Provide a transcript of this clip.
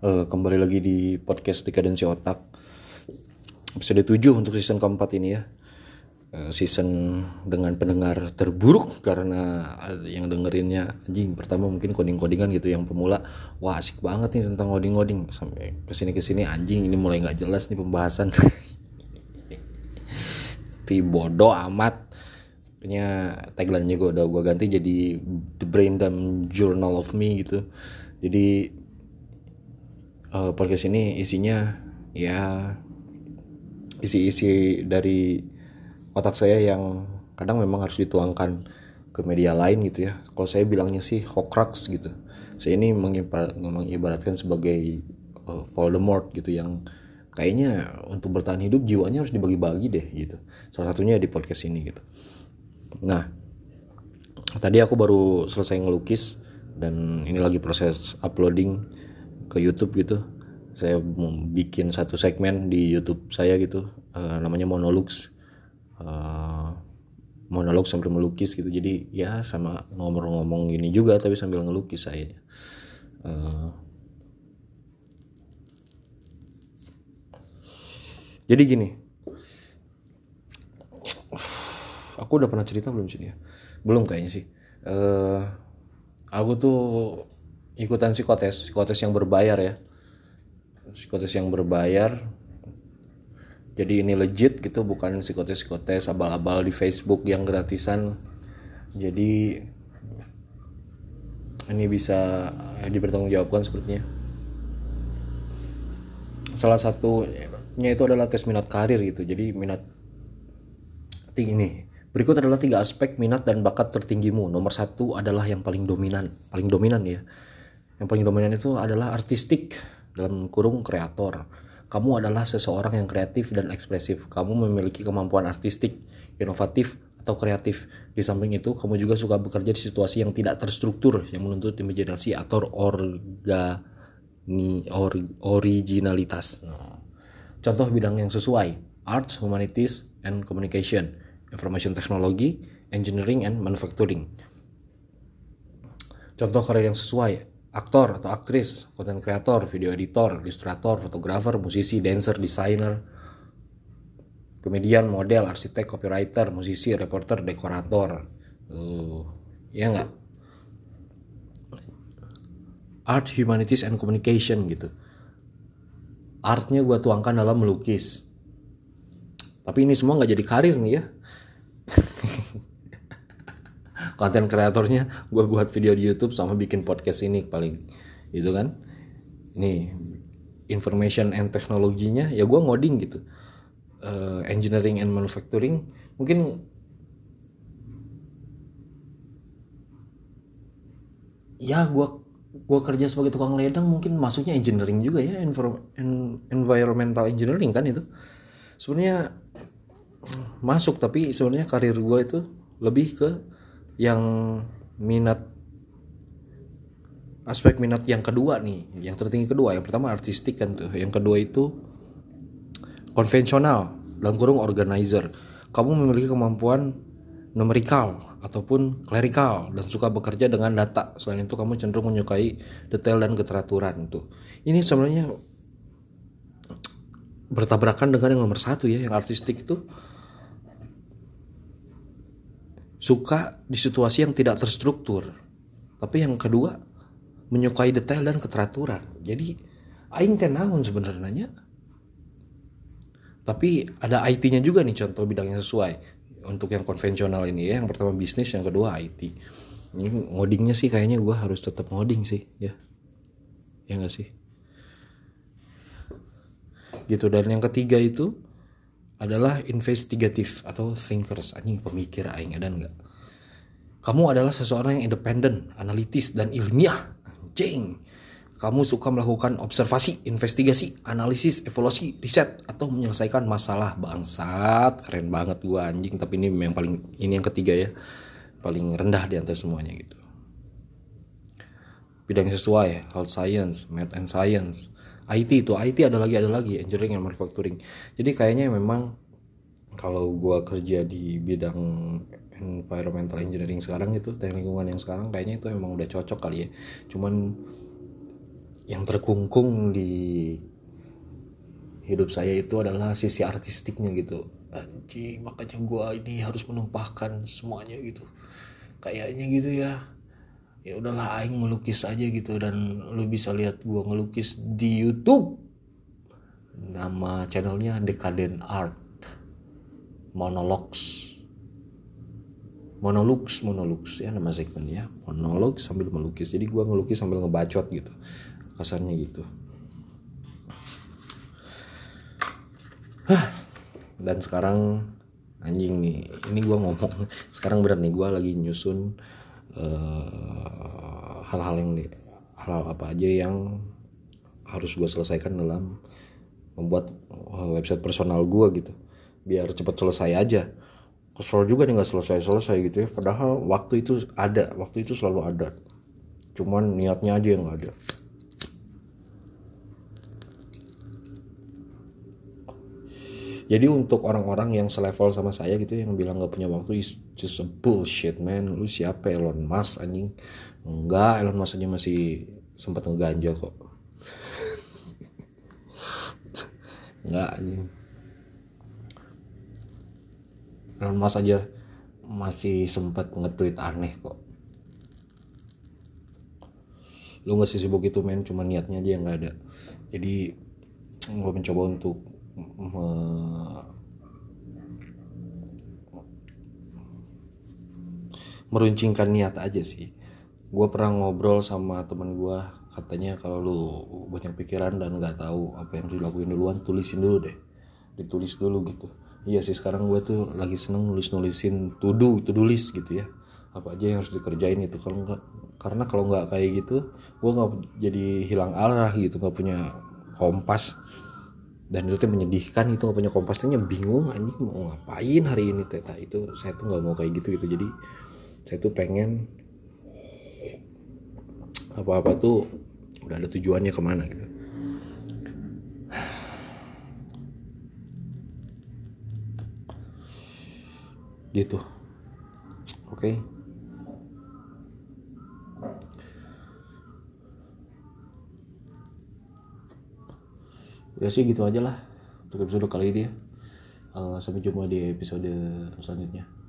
uh, kembali lagi di podcast Dekadensi Otak. Episode 7 untuk season keempat ini ya. Uh, season dengan pendengar terburuk karena yang dengerinnya. Anjing pertama mungkin coding-codingan gitu yang pemula. Wah asik banget nih tentang coding-coding. Sampai ke sini-kesini anjing ini mulai nggak jelas nih pembahasan. Tapi bodoh amat. Kayaknya tagline-nya gue udah gue ganti jadi The Brain Dump Journal of Me gitu. Jadi uh, podcast ini isinya ya isi-isi dari otak saya yang kadang memang harus dituangkan ke media lain gitu ya. Kalau saya bilangnya sih Horcrux gitu. Saya ini mengibaratkan sebagai uh, Voldemort gitu yang kayaknya untuk bertahan hidup jiwanya harus dibagi-bagi deh gitu. Salah satunya di podcast ini gitu. Nah, tadi aku baru selesai ngelukis dan ini lagi proses uploading ke YouTube gitu. Saya bikin satu segmen di YouTube saya gitu, uh, namanya monologs. Uh, monolog sambil melukis gitu. Jadi ya sama ngomong-ngomong gini juga tapi sambil ngelukis saya. Uh, jadi gini, aku udah pernah cerita belum sini ya belum kayaknya sih uh, aku tuh ikutan psikotes psikotes yang berbayar ya. Psikotes yang berbayar. Jadi ini legit gitu bukan psikotes psikotes abal-abal di Facebook yang gratisan. Jadi ini bisa dipertanggungjawabkan sepertinya. Salah satunya itu adalah tes minat karir gitu. Jadi minat tinggi nih Berikut adalah tiga aspek minat dan bakat tertinggimu. Nomor satu adalah yang paling dominan, paling dominan ya. Yang paling dominan itu adalah artistik dalam kurung kreator. Kamu adalah seseorang yang kreatif dan ekspresif. Kamu memiliki kemampuan artistik, inovatif, atau kreatif. Di samping itu, kamu juga suka bekerja di situasi yang tidak terstruktur, yang menuntut imajinasi atau organi, or, originalitas. Contoh bidang yang sesuai, arts, humanities, and communication Information Technology, Engineering and Manufacturing. Contoh karir yang sesuai, aktor atau aktris, content creator, video editor, ilustrator, fotografer, musisi, dancer, designer, komedian, model, arsitek, copywriter, musisi, reporter, dekorator. Uh, ya nggak? Art, Humanities, and Communication gitu. Artnya gue tuangkan dalam melukis. Tapi ini semua nggak jadi karir nih ya konten kreatornya gue buat video di YouTube sama bikin podcast ini paling. Itu kan? Ini information and teknologinya ya gue ngoding gitu. Uh, engineering and manufacturing mungkin ya gue gue kerja sebagai tukang ledang mungkin masuknya engineering juga ya environmental engineering kan itu. Sebenarnya masuk tapi sebenarnya karir gue itu lebih ke yang minat aspek minat yang kedua nih yang tertinggi kedua. Yang pertama artistik kan tuh. Yang kedua itu konvensional dalam kurung organizer. Kamu memiliki kemampuan numerikal ataupun klerikal dan suka bekerja dengan data. Selain itu kamu cenderung menyukai detail dan keteraturan tuh. Ini sebenarnya bertabrakan dengan yang nomor satu ya yang artistik itu suka di situasi yang tidak terstruktur. Tapi yang kedua menyukai detail dan keteraturan. Jadi aing teh naon sebenarnya? Tapi ada IT-nya juga nih contoh bidang yang sesuai. Untuk yang konvensional ini ya yang pertama bisnis yang kedua IT ini ngodingnya sih kayaknya gue harus tetap ngoding sih ya. Ya nggak sih? Gitu dan yang ketiga itu adalah investigatif atau thinkers anjing pemikir aing ada enggak kamu adalah seseorang yang independen analitis dan ilmiah anjing kamu suka melakukan observasi, investigasi, analisis, evaluasi, riset, atau menyelesaikan masalah bangsat. Keren banget gua anjing, tapi ini yang paling ini yang ketiga ya. Paling rendah di antara semuanya gitu. Bidang sesuai, health science, math and science, IT itu IT ada lagi ada lagi engineering and manufacturing. Jadi kayaknya memang kalau gua kerja di bidang environmental engineering sekarang itu teknik lingkungan yang sekarang kayaknya itu emang udah cocok kali ya. Cuman yang terkungkung di hidup saya itu adalah sisi artistiknya gitu. Anjing makanya gue ini harus menumpahkan semuanya gitu. Kayaknya gitu ya ya udahlah aing melukis aja gitu dan lu bisa lihat gue ngelukis di YouTube. Nama channelnya Decadent Art. Monologues Monologues Monologues ya nama segmennya. Monolog sambil melukis. Jadi gue ngelukis sambil ngebacot gitu. Kasarnya gitu. Dan sekarang anjing nih. Ini gue ngomong. Sekarang berat nih. Gue lagi nyusun uh, hal-hal yang hal-hal apa aja yang harus gue selesaikan dalam membuat website personal gue gitu. Biar cepat selesai aja. Kesel juga nih nggak selesai selesai gitu ya. Padahal waktu itu ada waktu itu selalu ada. Cuman niatnya aja yang nggak ada jadi untuk orang-orang yang selevel sama saya gitu yang bilang nggak punya waktu is just a bullshit man. Lu siapa Elon Musk anjing? Enggak Elon Musk aja masih sempat ngeganja kok. Enggak anjing. Elon Musk aja masih sempat nge-tweet aneh kok. Lu nggak sih sibuk itu men. Cuma niatnya aja yang nggak ada. Jadi gue mencoba untuk me meruncingkan niat aja sih. Gue pernah ngobrol sama temen gue katanya kalau lu banyak pikiran dan nggak tahu apa yang dilakuin duluan tulisin dulu deh. Ditulis dulu gitu. Iya sih sekarang gue tuh lagi seneng nulis nulisin tudu itu tulis gitu ya. Apa aja yang harus dikerjain itu kalau nggak karena kalau nggak kayak gitu gue nggak jadi hilang arah gitu nggak punya kompas dan itu tuh menyedihkan itu gak punya kompasnya bingung anjing mau ngapain hari ini? Teta itu saya tuh nggak mau kayak gitu gitu. Jadi saya tuh pengen apa-apa tuh udah ada tujuannya ke mana gitu. Gitu. Oke. okay. Udah sih gitu aja lah untuk episode kali ini ya. Uh, sampai jumpa di episode selanjutnya